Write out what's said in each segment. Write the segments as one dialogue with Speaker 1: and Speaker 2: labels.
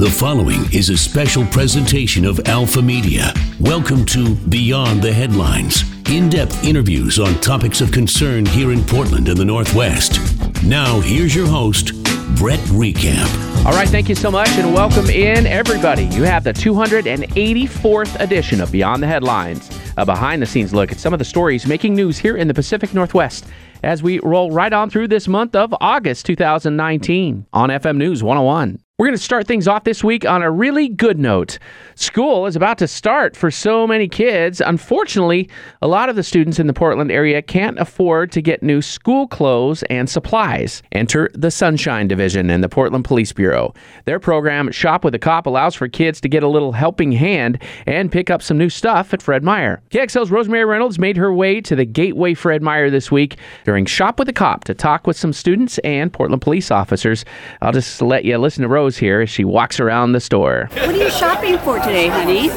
Speaker 1: The following is a special presentation of Alpha Media. Welcome to Beyond the Headlines in depth interviews on topics of concern here in Portland and the Northwest. Now, here's your host, Brett Reckamp.
Speaker 2: All right, thank you so much and welcome in, everybody. You have the 284th edition of Beyond the Headlines, a behind the scenes look at some of the stories making news here in the Pacific Northwest as we roll right on through this month of August 2019 on FM News 101. We're going to start things off this week on a really good note. School is about to start for so many kids. Unfortunately, a lot of the students in the Portland area can't afford to get new school clothes and supplies. Enter the Sunshine Division and the Portland Police Bureau. Their program, Shop with a Cop, allows for kids to get a little helping hand and pick up some new stuff at Fred Meyer. KXL's Rosemary Reynolds made her way to the Gateway Fred Meyer this week during Shop with a Cop to talk with some students and Portland police officers. I'll just let you listen to Rose here as she walks around the store.
Speaker 3: What are you shopping for today, honey?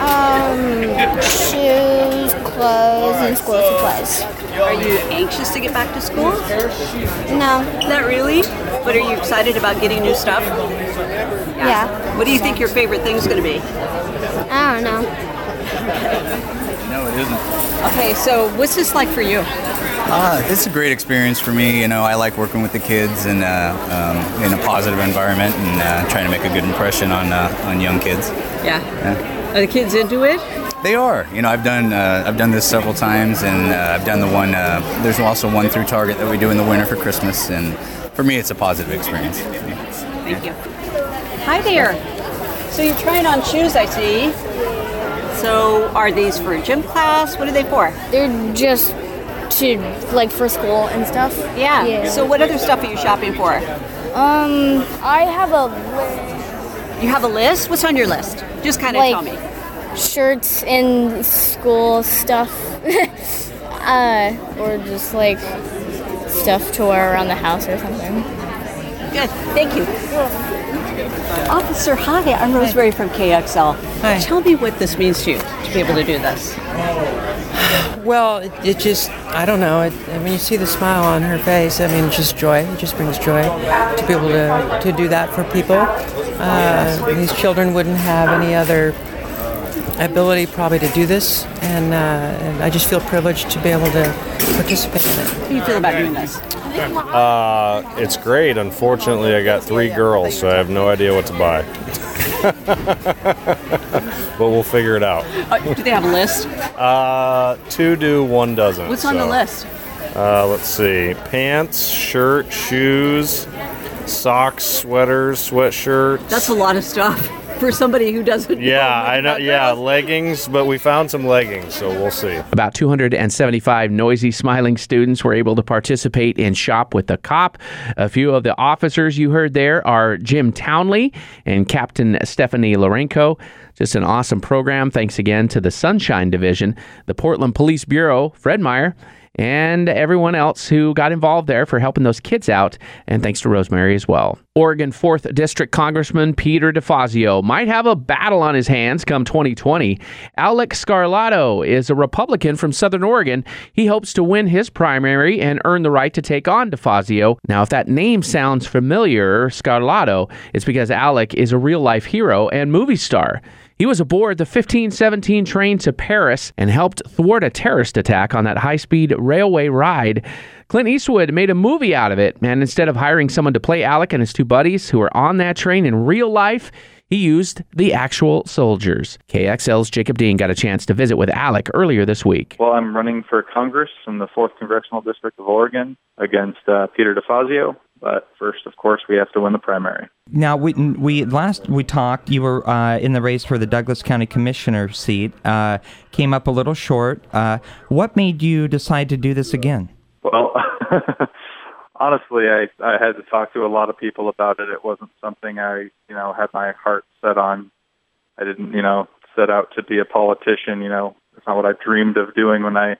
Speaker 4: Um, shoes, clothes, and school supplies.
Speaker 3: Are you anxious to get back to school?
Speaker 4: No.
Speaker 3: Not really. But are you excited about getting new stuff?
Speaker 4: Yeah.
Speaker 3: What do you think your favorite thing's going to be?
Speaker 4: I don't know.
Speaker 5: No, it isn't.
Speaker 3: Okay, so what's this like for you?
Speaker 5: Uh, it's a great experience for me. You know, I like working with the kids and uh, um, in a positive environment and uh, trying to make a good impression on uh, on young kids.
Speaker 3: Yeah. Are the kids into it?
Speaker 5: They are. You know, I've done uh, I've done this several times, and uh, I've done the one. Uh, there's also one through Target that we do in the winter for Christmas, and for me, it's a positive experience.
Speaker 3: Thank you. Hi there. So you're trying on shoes, I see. So are these for gym class? What are they for?
Speaker 4: They're just to like for school and stuff.
Speaker 3: Yeah.
Speaker 4: Yeah.
Speaker 3: So what other stuff are you shopping for?
Speaker 4: um, I have a list.
Speaker 3: You have a list? What's on your list? Just kind of
Speaker 4: Like-
Speaker 3: tell me.
Speaker 4: shirts and school stuff, uh, or just like stuff to wear around the house or something.
Speaker 3: Good. Thank you. Officer, hi. I'm Rosemary from KXL.
Speaker 6: Hi.
Speaker 3: Tell me what this means to you to be able to do this.
Speaker 6: Well, it, it just, I don't know. It, I mean, you see the smile on her face. I mean, it's just joy. It just brings joy to be able to, to do that for people. Uh, these children wouldn't have any other ability probably to do this, and, uh, and I just feel privileged to be able to participate in it.
Speaker 3: How do you feel about doing this?
Speaker 7: Uh, it's great. Unfortunately, I got three girls, so I have no idea what to buy. but we'll figure it out.
Speaker 3: Uh, do they have a list?
Speaker 7: Uh, two do, one doesn't.
Speaker 3: What's on the list?
Speaker 7: Uh, let's see: pants, shirt, shoes, socks, sweaters, sweatshirt.
Speaker 3: That's a lot of stuff for somebody who doesn't.
Speaker 7: yeah,
Speaker 3: know
Speaker 7: I know. Yeah,
Speaker 3: girls.
Speaker 7: leggings, but we found some leggings, so we'll see.
Speaker 2: About 275 noisy, smiling students were able to participate in Shop with the Cop. A few of the officers you heard there are Jim Townley and Captain Stephanie Lorenko. Just an awesome program. Thanks again to the Sunshine Division, the Portland Police Bureau, Fred Meyer, and everyone else who got involved there for helping those kids out. And thanks to Rosemary as well. Oregon 4th District Congressman Peter DeFazio might have a battle on his hands come 2020. Alek Skarlato is a Republican from Southern Oregon. He hopes to win his primary and earn the right to take on DeFazio. Now, if that name sounds familiar, Skarlato, it's because Alek is a real life hero and movie star. He was aboard the 1517 train to Paris and helped thwart a terrorist attack on that high speed railway ride. Clint Eastwood made a movie out of it, and instead of hiring someone to play Alek and his two buddies who were on that train in real life, he used the actual soldiers. KXL's Jacob Dean got a chance to visit with Alek earlier this week.
Speaker 8: Well, I'm running for Congress in the 4th Congressional District of Oregon against uh, Peter DeFazio. But first, of course, we have to win the primary.
Speaker 9: Now we we last we talked. You were uh, in the race for the Douglas County Commissioner seat. Uh, came up a little short. Uh, what made you decide to do this again?
Speaker 8: Well, honestly, I, I had to talk to a lot of people about it. It wasn't something I, you know, had my heart set on. I didn't, you know, set out to be a politician. You know, it's not what I dreamed of doing when I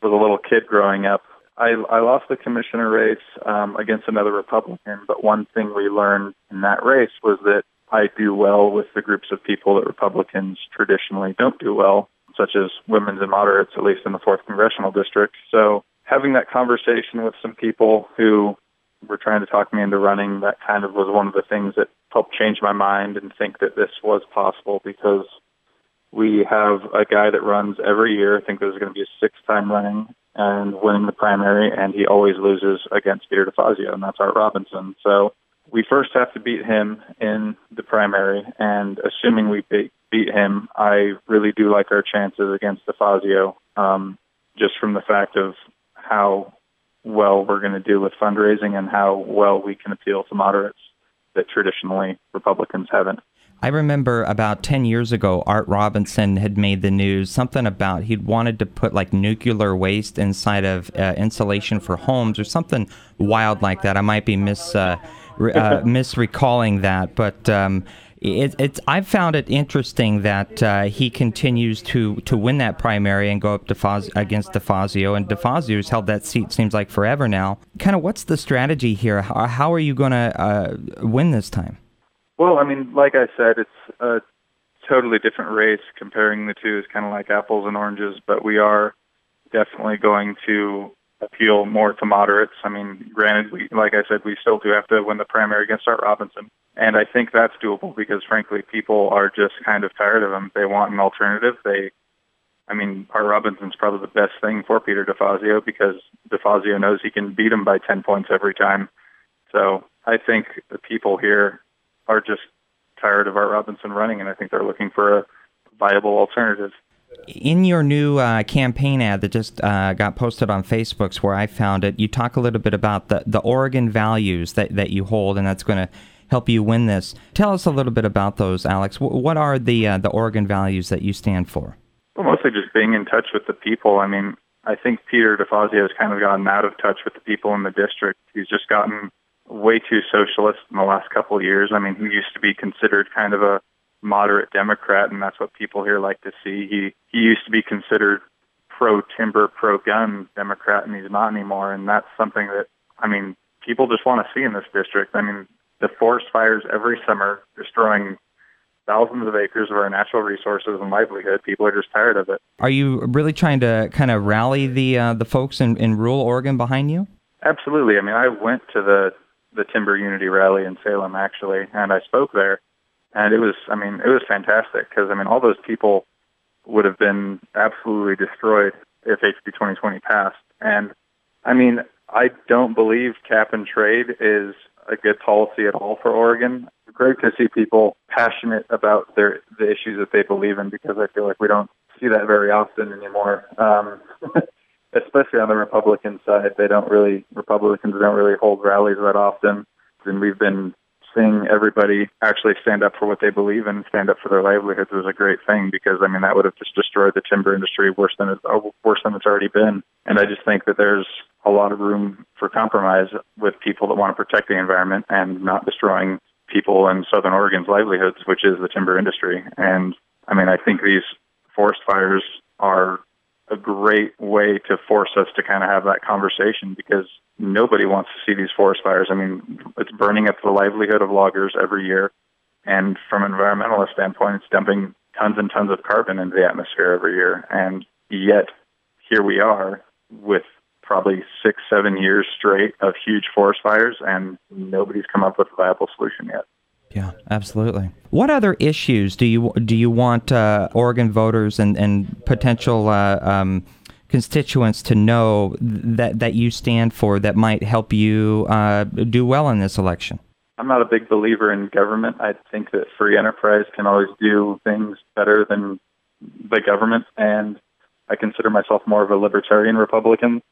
Speaker 8: was a little kid growing up. I, I lost the commissioner race um, against another Republican, but one thing we learned in that race was that I do well with the groups of people that Republicans traditionally don't do well, such as women's and moderates, at least in the 4th Congressional District. So having that conversation with some people who were trying to talk me into running, that kind of was one of the things that helped change my mind and think that this was possible because we have a guy that runs every year. I think there's going to be a sixth time running and winning the primary, and he always loses against Peter DeFazio, and that's Art Robinson. So we first have to beat him in the primary, and assuming we beat, beat him, I really do like our chances against DeFazio, um, just from the fact of how well we're going to do with fundraising and how well we can appeal to moderates that traditionally Republicans haven't.
Speaker 9: I remember about 10 years ago, Art Robinson had made the news something about he'd wanted to put like nuclear waste inside of uh, insulation for homes or something wild like that. I might be mis, uh, uh, misrecalling that, but um, it, it's I've found it interesting that uh, he continues to, to win that primary and go up Defaz- against DeFazio, and DeFazio's held that seat seems like forever now. Kind of what's the strategy here? How, how are you going to uh, win this time?
Speaker 8: Well, I mean, like I said, it's a totally different race. Comparing the two is kind of like apples and oranges, but we are definitely going to appeal more to moderates. I mean, granted, we, like I said, we still do have to win the primary against Art Robinson, and I think that's doable because, frankly, people are just kind of tired of him. They want an alternative. They, I mean, Art Robinson's probably the best thing for Peter DeFazio because DeFazio knows he can beat him by 10 points every time. So I think the people here are just tired of Art Robinson running, and I think they're looking for a viable alternative.
Speaker 9: In your new uh, campaign ad that just uh, got posted on Facebook's where I found it, you talk a little bit about the, the Oregon values that, that you hold, and that's going to help you win this. Tell us a little bit about those, Alex. What are the uh, the Oregon values that you stand for?
Speaker 8: Well, mostly just being in touch with the people. I mean, I think Peter DeFazio has kind of gotten out of touch with the people in the district. He's just gotten way too socialist in the last couple of years. I mean, he used to be considered kind of a moderate Democrat, and that's what people here like to see. He he used to be considered pro timber, pro gun Democrat, and he's not anymore. And that's something that I mean, people just want to see in this district. I mean, the forest fires every summer destroying thousands of acres of our natural resources and livelihood. People are just tired of it.
Speaker 9: Are you really trying to kind of rally the uh, the folks in, in rural Oregon behind you?
Speaker 8: Absolutely. I mean, I went to the the Timber Unity rally in Salem actually, and I spoke there, and it was I mean it was fantastic because I mean all those people would have been absolutely destroyed if HB 2020 passed, and I mean I don't believe cap and trade is a good policy at all for Oregon. Great to see people passionate about their the issues that they believe in because I feel like we don't see that very often anymore. Um, especially on the Republican side, they don't really Republicans don't really hold rallies that often, and we've been seeing everybody actually stand up for what they believe in and stand up for their livelihoods was a great thing because I mean that would have just destroyed the timber industry worse than it uh, worse than it's already been. And I just think that there's a lot of room for compromise with people that want to protect the environment and not destroying people in Southern Oregon's livelihoods, which is the timber industry. And I mean I think these forest fires are a great way to force us to kind of have that conversation because nobody wants to see these forest fires. I mean, it's burning up the livelihood of loggers every year. And from an environmentalist standpoint, it's dumping tons and tons of carbon into the atmosphere every year. And yet, here we are with probably six, seven years straight of huge forest fires, and nobody's come up with a viable solution yet.
Speaker 9: Yeah, absolutely. What other issues do you do you want uh, Oregon voters and and potential uh, um, constituents to know that that you stand for that might help you uh, do well in this election?
Speaker 8: I'm not a big believer in government. I think that free enterprise can always do things better than the government, and I consider myself more of a libertarian Republican.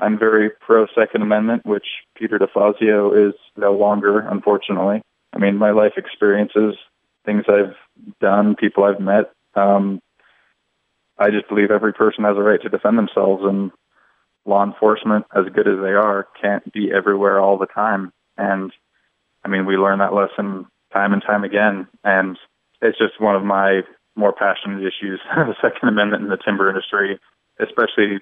Speaker 8: I'm very pro Second Amendment, which Peter DeFazio is no longer, unfortunately. I mean, my life experiences, things I've done, people I've met. Um, I just believe every person has a right to defend themselves, and law enforcement, as good as they are, can't be everywhere all the time. And I mean, we learn that lesson time and time again. And it's just one of my more passionate issues, the Second Amendment in the timber industry, especially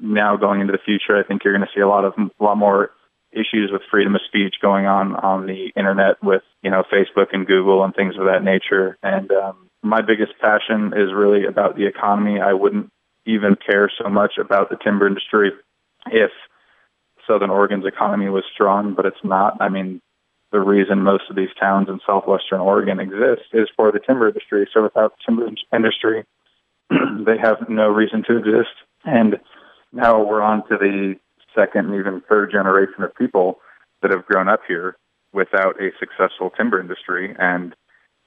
Speaker 8: now going into the future. I think you're going to see a lot of a lot more issues with freedom of speech going on on the internet with you know Facebook and Google and things of that nature. And um, my biggest passion is really about the economy. I wouldn't even care so much about the timber industry if Southern Oregon's economy was strong, but it's not. I mean, the reason most of these towns in southwestern Oregon exist is for the timber industry. So without the timber industry, they have no reason to exist. And now we're on to the second and even third generation of people that have grown up here without a successful timber industry and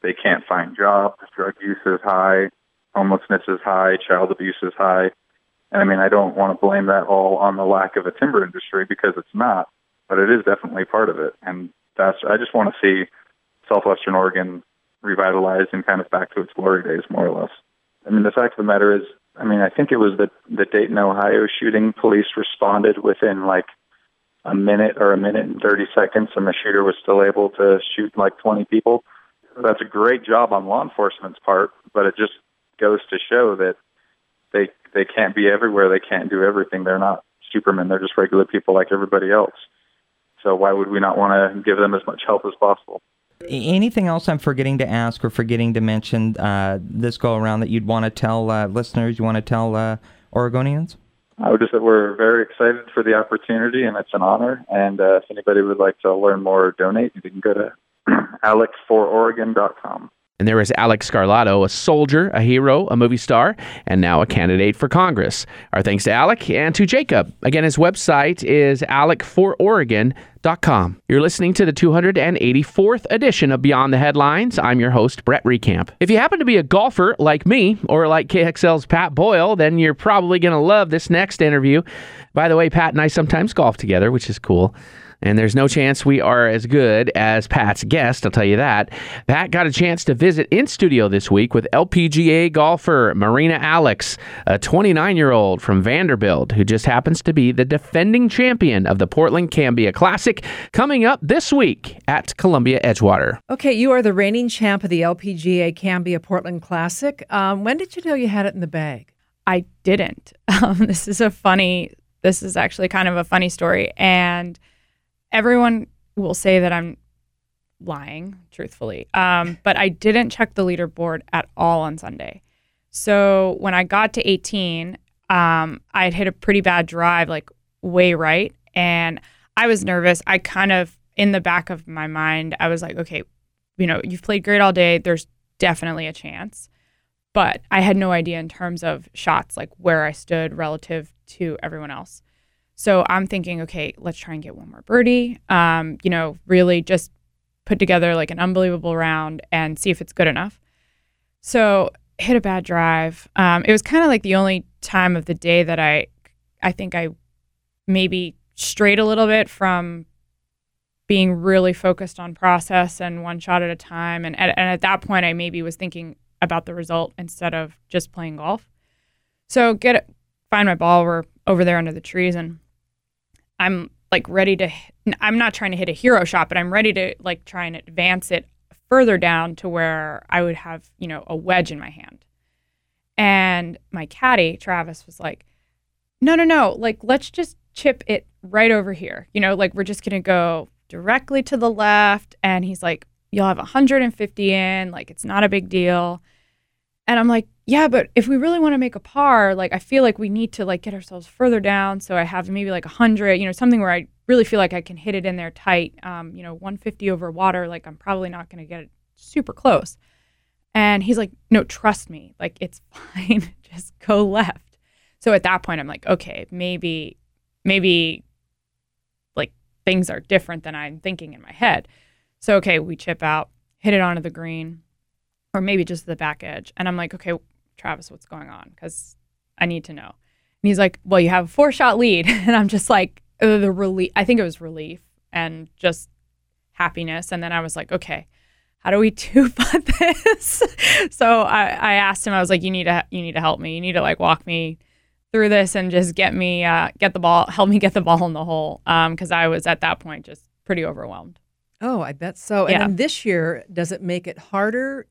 Speaker 8: they can't find jobs, drug use is high, homelessness is high, child abuse is high. And I mean, I don't want to blame that all on the lack of a timber industry because it's not, but it is definitely part of it. And that's, I just want to see Southwestern Oregon revitalized and kind of back to its glory days, more or less. I mean, the fact of the matter is, I mean, I think it was the, the Dayton, Ohio shooting. Police responded within like a minute or a minute and 30 seconds, and the shooter was still able to shoot like 20 people. That's a great job on law enforcement's part, but it just goes to show that they they can't be everywhere. They can't do everything. They're not supermen. They're just regular people like everybody else. So why would we not want to give them as much help as possible?
Speaker 9: Anything else I'm forgetting to ask or forgetting to mention uh, this go around that you'd want to tell uh, listeners? You want to tell uh, Oregonians?
Speaker 8: I would just say we're very excited for the opportunity, and it's an honor. And uh, if anybody would like to learn more or donate, you can go to alec4oregon.com.
Speaker 2: And there is Alex Skarlato, a soldier, a hero, a movie star, and now a candidate for Congress. Our thanks to Alek and to Jacob. Again, his website is alec4oregon.com. You're listening to the 284th edition of Beyond the Headlines. I'm your host, Brett Reckamp. If you happen to be a golfer like me or like KXL's Pat Boyle, then you're probably going to love this next interview. By the way, Pat and I sometimes golf together, which is cool and there's no chance we are as good as Pat's guest, I'll tell you that. Pat got a chance to visit in studio this week with LPGA golfer Marina Alex, a 29 year old from Vanderbilt who just happens to be the defending champion of the Portland Cambia Classic coming up this week at Columbia Edgewater.
Speaker 10: Okay, you are the reigning champ of the LPGA Cambia Portland Classic. Um, when did you know you had it in the bag?
Speaker 11: I didn't. Um, this is a funny, this is actually kind of a funny story. And everyone will say that I'm lying, truthfully. Um, but I didn't check the leaderboard at all on Sunday. So when I got to 18, um, I had hit a pretty bad drive, like way right. And I was nervous. I kind of, in the back of my mind, I was like, okay, you know, you've played great all day. There's definitely a chance. But I had no idea in terms of shots, like where I stood relative to everyone else. So I'm thinking, okay, let's try and get one more birdie. Um, you know, really just put together like an unbelievable round and see if it's good enough. So hit a bad drive. Um, it was kind of like the only time of the day that I, I think I maybe strayed a little bit from being really focused on process and one shot at a time. And and at that point, I maybe was thinking about the result instead of just playing golf. So get it, find my ball. We're over there under the trees and I'm like ready to I'm not trying to hit a hero shot, but I'm ready to like try and advance it further down to where I would have, you know, a wedge in my hand. And my caddy, Travis, was like, no, no, no, like let's just chip it right over here. You know, like we're just gonna go directly to the left. And he's like, you'll have 150 in, like it's not a big deal. And I'm like, yeah, but if we really want to make a par, like I feel like we need to like get ourselves further down. So I have maybe like a hundred, you know, something where I really feel like I can hit it in there tight. Um, you know, 150 over water, like I'm probably not going to get it super close. And he's like, no, trust me, like it's fine, just go left. So at that point, I'm like, okay, maybe, maybe, like things are different than I'm thinking in my head. So okay, we chip out, hit it onto the green or maybe just the back edge. And I'm like, okay, Travis, what's going on? Because I need to know. And he's like, well, you have a four shot lead. and I'm just like, uh, the relief. I think it was relief and just happiness. And then I was like, okay, how do we two putt this? so I, I asked him, I was like, you need to, you need to help me. You need to like walk me through this and just get me, uh, get the ball, help me get the ball in the hole. Um, cause I was at that point just pretty overwhelmed.
Speaker 10: Oh, I bet so. And then this year, does it make it harder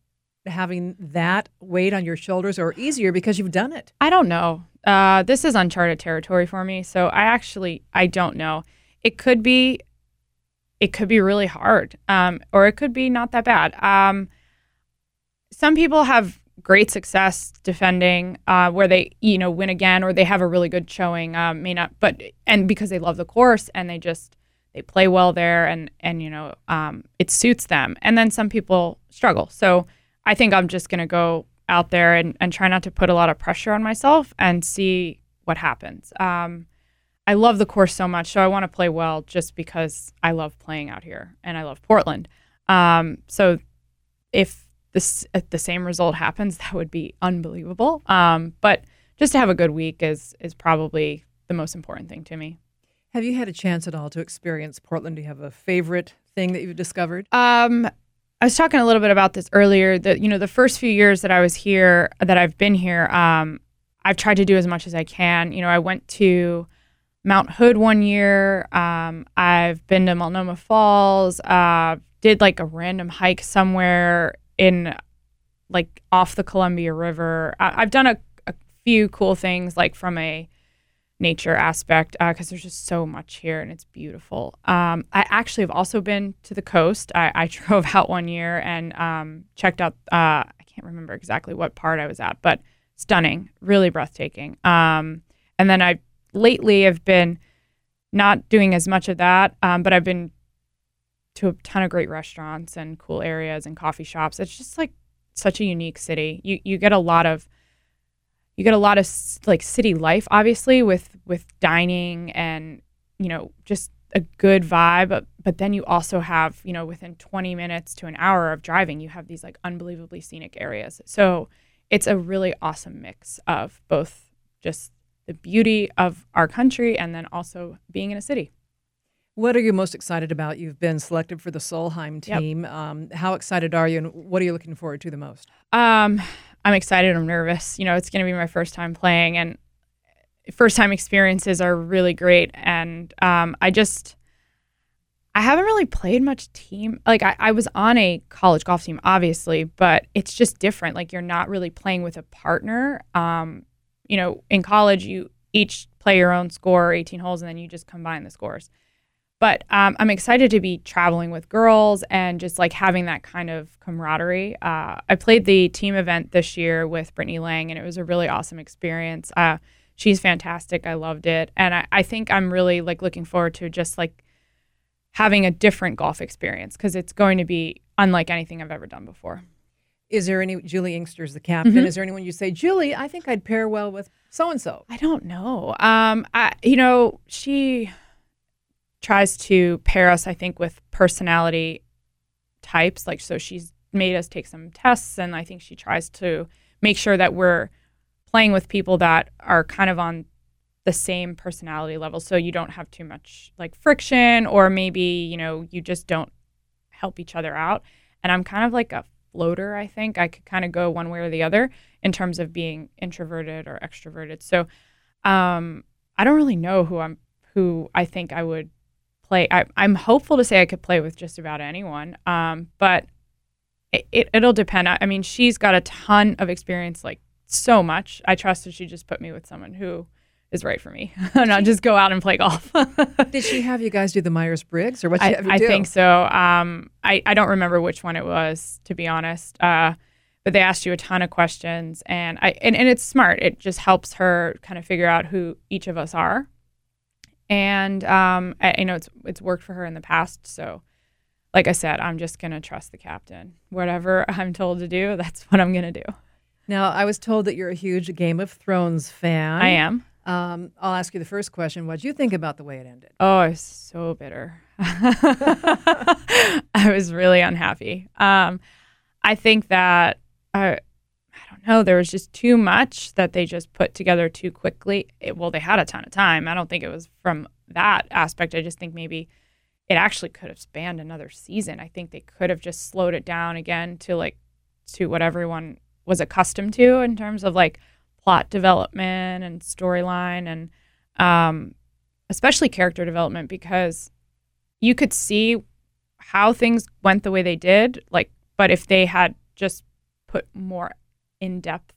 Speaker 10: having that weight on your shoulders or easier because you've done it?
Speaker 11: I don't know. Uh, this is uncharted territory for me. So I actually I don't know. It could be it could be really hard. Um, or it could be not that bad. Um, some people have great success defending, uh, where they you know win again or they have a really good showing. Um, may not, but and because they love the course and they just they play well there and and you know um, it suits them. And then some people struggle. So I think I'm just gonna go out there and, and try not to put a lot of pressure on myself and see what happens. Um, I love the course so much, so I want to play well just because I love playing out here and I love Portland. Um, so if this the same result happens, that would be unbelievable. Um, but just to have a good week is is probably the most important thing to me.
Speaker 10: Have you had a chance at all to experience Portland? Do you have a favorite thing that you've discovered?
Speaker 11: Um, I was talking a little bit about this earlier. That you know, the first few years that I was here, that I've been here, um, I've tried to do as much as I can. You know, I went to Mount Hood one year. Um, I've been to Multnomah Falls. Uh, did like a random hike somewhere in like off the Columbia River. I, have done a, a, few cool things like from a nature aspect because uh, there's just so much here and it's beautiful. Um, I actually have also been to the coast. I, I drove out one year and um, checked out. Uh, I can't remember exactly what part I was at, but stunning, really breathtaking. Um, and then I lately have been not doing as much of that, um, but I've been to a ton of great restaurants and cool areas and coffee shops. It's just like such a unique city. You you get a lot of you get a lot of like city life obviously with with dining and you know just a good vibe but, then you also have you know within 20 minutes to an hour of driving you have these like unbelievably scenic areas so it's a really awesome mix of both just the beauty of our country and then also being in a city
Speaker 10: what are you most excited about? You've been selected for the Solheim team. Yep. Um, how excited are you, and what are you looking forward to the most?
Speaker 11: Um, I'm excited. I'm nervous. You know, it's going to be my first time playing, and first time experiences are really great. And um, I just, I haven't really played much team. Like I, I was on a college golf team, obviously, but it's just different. Like you're not really playing with a partner. Um, you know, in college, you each play your own score, 18 holes, and then you just combine the scores. But um, I'm excited to be traveling with girls and just like having that kind of camaraderie. Uh, I played the team event this year with Brittany Lang, and it was a really awesome experience. Uh, she's fantastic. I loved it, and I, I think I'm really like looking forward to just like having a different golf experience because it's going to be unlike anything I've ever done before.
Speaker 10: Is there any Juli Inkster's the captain? Mm-hmm. Is there anyone you say, Juli? I think I'd pair well with so and so.
Speaker 11: I don't know. Um, I you know she tries to pair us, I think, with personality types. Like, so she's made us take some tests, and I think she tries to make sure that we're playing with people that are kind of on the same personality level. So you don't have too much like friction, or maybe, you know, you just don't help each other out. And I'm kind of like a floater, I think. I could kind of go one way or the other in terms of being introverted or extroverted. So um, I don't really know who I'm who I think I would play. I, am hopeful to say I could play with just about anyone, um, but it, it, will depend. I, I, mean, she's got a ton of experience, like so much. I trust that she just put me with someone who is right for me, and not just go out and play golf.
Speaker 10: Did she have you guys do the Myers Briggs, or what?
Speaker 11: I, I think so. Um, I I don't remember which one it was, to be honest. Uh, but they asked you a ton of questions, and I and, and it's smart. It just helps her kind of figure out who each of us are and um, I, I know it's it's worked for her in the past. So, like I said, I'm just gonna trust the captain. Whatever I'm told to do, that's what I'm gonna do.
Speaker 10: Now, I was told that you're a huge Game of Thrones fan.
Speaker 11: I am.
Speaker 10: Um, I'll ask you the first question. What do you think about the way it ended?
Speaker 11: Oh, I was so bitter. I was really unhappy. Um, I think that uh, don't know. There was just too much that they just put together too quickly. It, well, they had a ton of time. I don't think it was from that aspect. I just think maybe it actually could have spanned another season. I think they could have just slowed it down again to like to what everyone was accustomed to in terms of like plot development and storyline and um, especially character development because you could see how things went the way they did like but if they had just put more in depth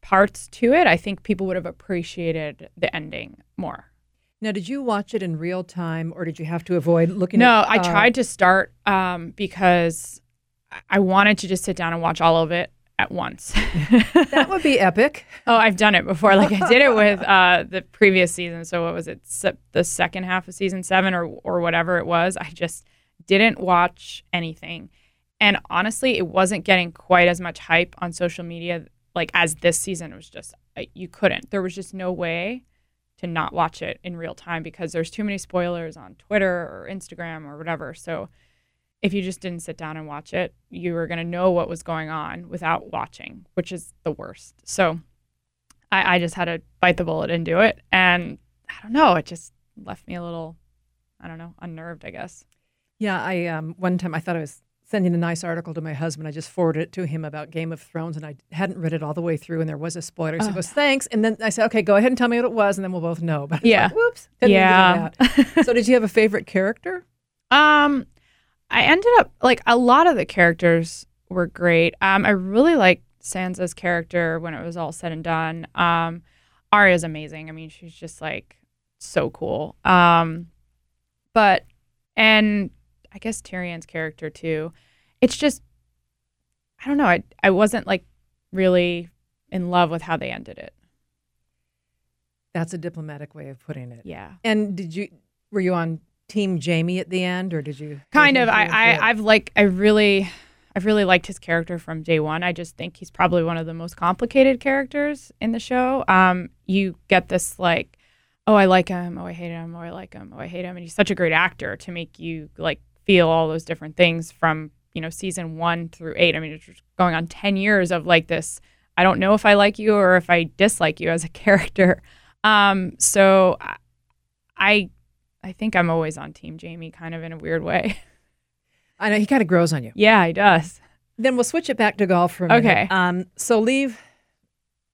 Speaker 11: parts to it, I think people would have appreciated the ending more.
Speaker 10: Now, did you watch it in real time, or did you have to avoid looking?
Speaker 11: No,
Speaker 10: at,
Speaker 11: uh, I tried to start um, because I wanted to just sit down and watch all of it at once.
Speaker 10: that would be epic.
Speaker 11: Oh, I've done it before. Like I did it with uh, the previous season. So what was it? Se- the second half of season seven or or whatever it was. I just didn't watch anything, and honestly, it wasn't getting quite as much hype on social media like as this season. It was just you couldn't. There was just no way to not watch it in real time because there's too many spoilers on Twitter or Instagram or whatever. So if you just didn't sit down and watch it, you were going to know what was going on without watching, which is the worst. So I, I, just had to bite the bullet and do it. And I don't know, it just left me a little, I don't know, unnerved, I guess.
Speaker 10: Yeah, I um, one time I thought I was sending a nice article to my husband. I just forwarded it to him about Game of Thrones, and I hadn't read it all the way through, and there was a spoiler. So oh. he goes, "Thanks," and then I said, "Okay, go ahead and tell me what it was, and then we'll both know." But
Speaker 11: yeah,
Speaker 10: like, whoops,
Speaker 11: yeah.
Speaker 10: so, did you have a favorite character?
Speaker 11: Um, I ended up like a lot of the characters were great. Um, I really liked Sansa's character when it was all said and done. Um, Arya's amazing. I mean, she's just like so cool. Um, but and I guess Tyrion's character too. It's just I don't know. I I wasn't like really in love with how they ended it.
Speaker 10: That's a diplomatic way of putting it.
Speaker 11: Yeah.
Speaker 10: And did you were you on team Jaime at the end, or did you?
Speaker 11: Kind of. I, I I've like I really. I've really liked his character from day one. I just think he's probably one of the most complicated characters in the show. Um, you get this like, oh, I like him, oh, I hate him, oh, I like him, oh, I hate him, and he's such a great actor to make you like feel all those different things from you know season one through eight. I mean, it's going on ten years of like this. I don't know if I like you or if I dislike you as a character. Um, so I I think I'm always on Team Jaime, kind of in a weird way.
Speaker 10: I know he kind of grows on you.
Speaker 11: Yeah, he does.
Speaker 10: Then we'll switch it back to golf for a minute.
Speaker 11: Okay.
Speaker 10: Um, so leave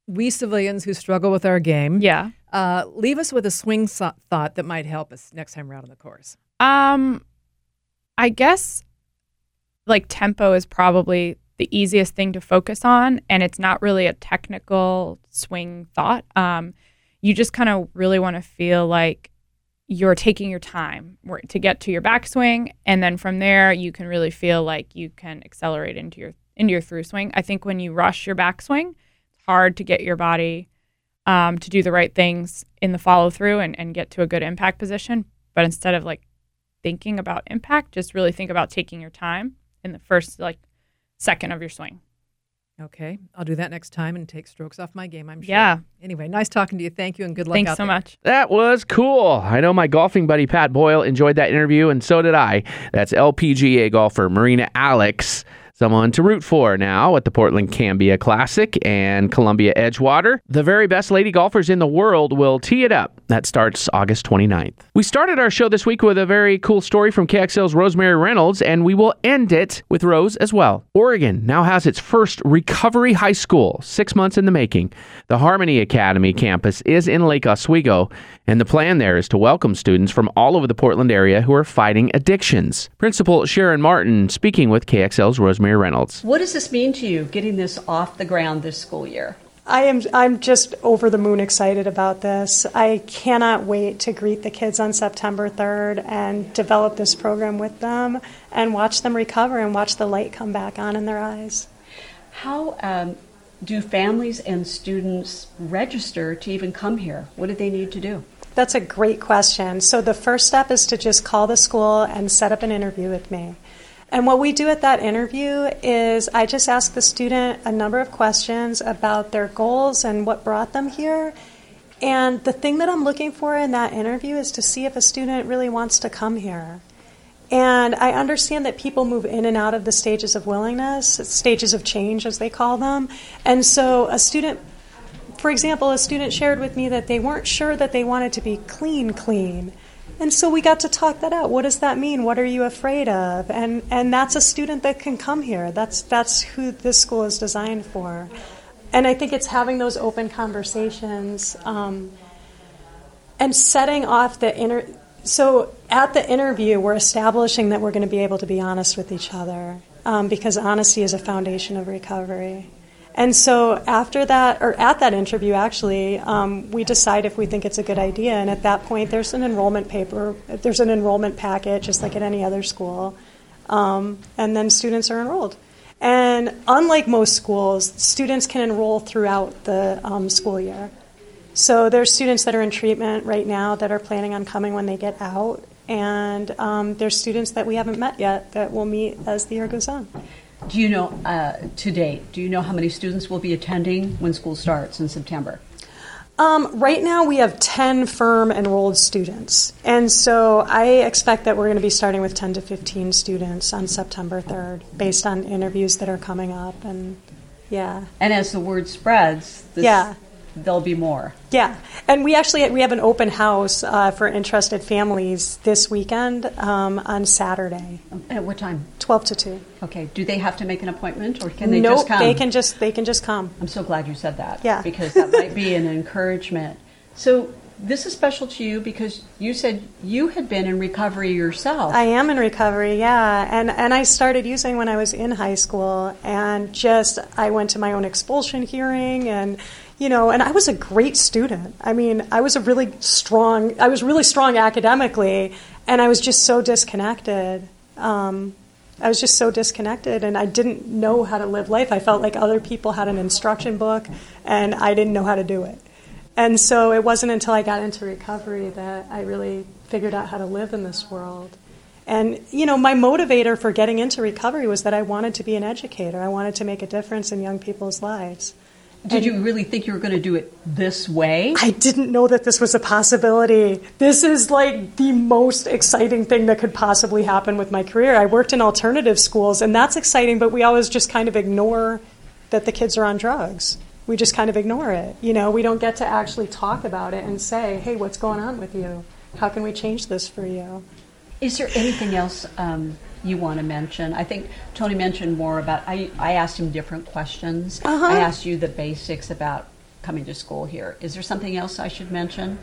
Speaker 10: we civilians who struggle with our game.
Speaker 11: Yeah.
Speaker 10: Uh, leave us with a swing so- thought that might help us next time around on the course.
Speaker 11: Um, I guess like tempo is probably the easiest thing to focus on, and it's not really a technical swing thought. Um, you just kind of really want to feel like you're taking your time to get to your backswing and then from there you can really feel like you can accelerate into your into your through swing i think when you rush your backswing it's hard to get your body um, to do the right things in the follow through and, and get to a good impact position but instead of like thinking about impact just really think about taking your time in the first like second of your swing
Speaker 10: Okay, I'll do that next time and take strokes off my game, I'm sure.
Speaker 11: Yeah.
Speaker 10: Anyway, nice talking to you. Thank you and good luck.
Speaker 11: Thanks so
Speaker 10: there.
Speaker 11: much.
Speaker 2: That was cool. I know my golfing buddy Pat Boyle enjoyed that interview, and so did I. That's LPGA golfer Marina Alex someone to root for now at the Portland Cambia Classic and Columbia Edgewater. The very best lady golfers in the world will tee it up. That starts August 29th. We started our show this week with a very cool story from KXL's Rosemary Reynolds, and we will end it with Rose as well. Oregon now has its first recovery high school, six months in the making. The Harmony Academy campus is in Lake Oswego, and the plan there is to welcome students from all over the Portland area who are fighting addictions. Principal Sharon Martin speaking with KXL's Rosemary Reynolds.
Speaker 3: What does this mean to you, getting this off the ground this school year?
Speaker 12: I am I'm just over the moon excited about this. I cannot wait to greet the kids on September 3rd and develop this program with them and watch them recover and watch the light come back on in their eyes.
Speaker 3: How um, do families and students register to even come here? What do they need to do?
Speaker 12: That's a great question. So the first step is to just call the school and set up an interview with me. And what we do at that interview is I just ask the student a number of questions about their goals and what brought them here. And the thing that I'm looking for in that interview is to see if a student really wants to come here. And I understand that people move in and out of the stages of willingness, stages of change, as they call them. And so a student for example, a student shared with me that they weren't sure that they wanted to be clean, clean. And so we got to talk that out. What does that mean? What are you afraid of? And and that's a student that can come here. That's that's who this school is designed for. And I think it's having those open conversations um, and setting off the inner. So at the interview, we're establishing that we're going to be able to be honest with each other um, because honesty is a foundation of recovery. And so after that, or at that interview, actually, um, we decide if we think it's a good idea. And at that point, there's an enrollment paper, there's an enrollment packet, just like at any other school. Um, and then students are enrolled. And unlike most schools, students can enroll throughout the um, school year. So there's students that are in treatment right now that are planning on coming when they get out, and um, there's students that we haven't met yet that we'll meet as the year goes on.
Speaker 3: Do you know uh, to date? Do you know how many students will be attending when school starts in September?
Speaker 12: Um, right now, we have 10 firm enrolled students. And so I expect that we're going to be starting with 10 to 15 students on September 3rd based on interviews that are coming up. And yeah.
Speaker 3: And as the word spreads, this,
Speaker 12: yeah.
Speaker 3: There'll be more.
Speaker 12: Yeah. And we actually we have an open house uh, for interested families this weekend um, on Saturday.
Speaker 3: At what time?
Speaker 12: 12 to 2.
Speaker 3: Okay. Do they have to make an appointment or can they
Speaker 12: nope,
Speaker 3: just come?
Speaker 12: they can just they can just come.
Speaker 3: I'm so glad you said that.
Speaker 12: Yeah.
Speaker 3: Because that might be an encouragement. So this is special to you because you said you had been in recovery yourself.
Speaker 12: I am in recovery, yeah. And and I started using when I was in high school and just I went to my own expulsion hearing and you know, and I was a great student. I mean, I was a really strong I was really strong academically and I was just so disconnected. Um, I was just so disconnected and I didn't know how to live life. I felt like other people had an instruction book and I didn't know how to do it. And so it wasn't until I got into recovery that I really figured out how to live in this world. And, you know, my motivator for getting into recovery was that I wanted to be an educator. I wanted to make a difference in young people's lives.
Speaker 3: Did you really think you were going to do it this way?
Speaker 12: I didn't know that this was a possibility. This is like the most exciting thing that could possibly happen with my career. I worked in alternative schools, and that's exciting, but we always just kind of ignore that the kids are on drugs. We just kind of ignore it. You know, we don't get to actually talk about it and say, hey, what's going on with you? How can we change this for you?
Speaker 3: Is there anything else um, you want to mention? I think Tony mentioned more about. I, I asked him different questions.
Speaker 12: Uh-huh.
Speaker 3: I asked you the basics about coming to school here. Is there something else I should mention?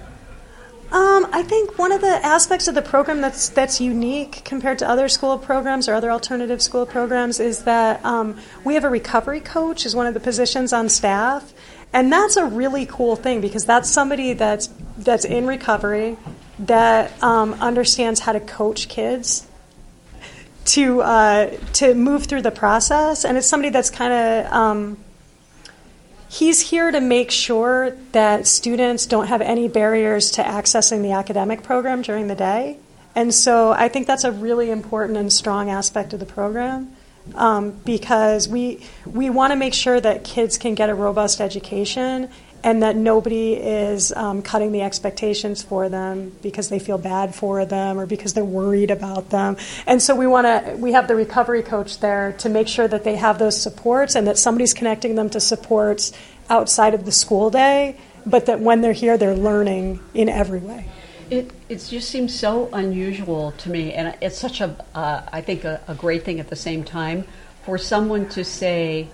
Speaker 12: Um, I think one of the aspects of the program that's that's unique compared to other school programs or other alternative school programs is that um, we have a recovery coach as one of the positions on staff, and that's a really cool thing because that's somebody that's that's in recovery that um, understands how to coach kids to uh, to move through the process, and it's somebody that's kind of um, he's here to make sure that students don't have any barriers to accessing the academic program during the day. And so I think that's a really important and strong aspect of the program um, because we we want to make sure that kids can get a robust education and that nobody is um, cutting the expectations for them because they feel bad for them or because they're worried about them. And so we want to we have the recovery coach there to make sure that they have those supports and that somebody's connecting them to supports outside of the school day, but that when they're here, they're learning in every way.
Speaker 3: It, it just seems so unusual to me, and it's such a, uh, I think, a, a great thing at the same time for someone to say,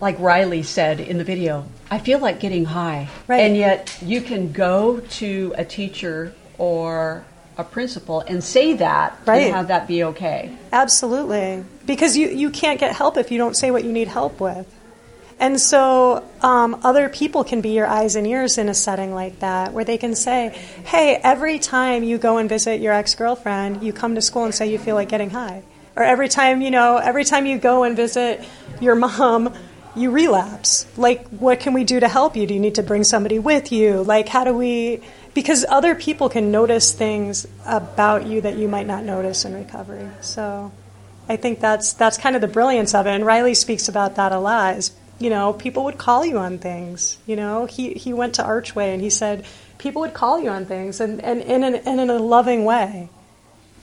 Speaker 3: like Riley said in the video, I feel like getting high.
Speaker 12: Right.
Speaker 3: And yet you can go to a teacher or a principal and say that
Speaker 12: Right.
Speaker 3: and have that be okay.
Speaker 12: Absolutely. Because you, you can't get help if you don't say what you need help with. And so um, other people can be your eyes and ears in a setting like that, where they can say, hey, every time you go and visit your ex girlfriend, you come to school and say you feel like getting high. Or every time, you know, every time you go and visit your mom, you relapse. Like, what can we do to help you? Do you need to bring somebody with you? Like, how do we. Because other people can notice things about you that you might not notice in recovery. So I think that's that's kind of the brilliance of it. And Riley speaks about that a lot. Is you know, people would call you on things. You know, he he went to Archway and he said people would call you on things and, and, in, and in a loving way,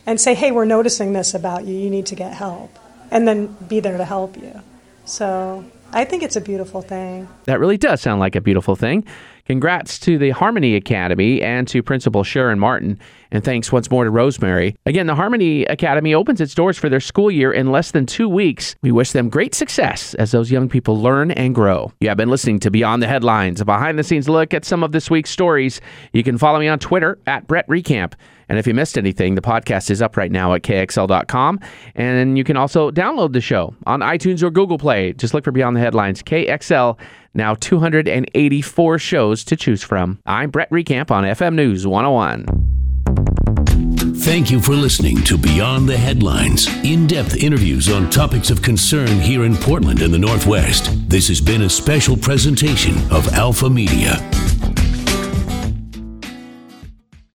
Speaker 12: and say, hey, we're noticing this about you. You need to get help, and then be there to help you. So I think it's a beautiful thing.
Speaker 2: That really does sound like a beautiful thing. Congrats to the Harmony Academy and to Principal Sharon Martin. And thanks once more to Rosemary. Again, the Harmony Academy opens its doors for their school year in less than two weeks. We wish them great success as those young people learn and grow. You have been listening to Beyond the Headlines, a behind the scenes look at some of this week's stories. You can follow me on Twitter at Brett Reckamp. And if you missed anything, the podcast is up right now at kxl.com. And you can also download the show on iTunes or Google Play. Just look for Beyond the Headlines KXL. Now 284 shows to choose from. I'm Brett Reckamp on FM News 101.
Speaker 1: Thank you for listening to Beyond the Headlines, in depth interviews on topics of concern here in Portland and the Northwest. This has been a special presentation of Alpha Media.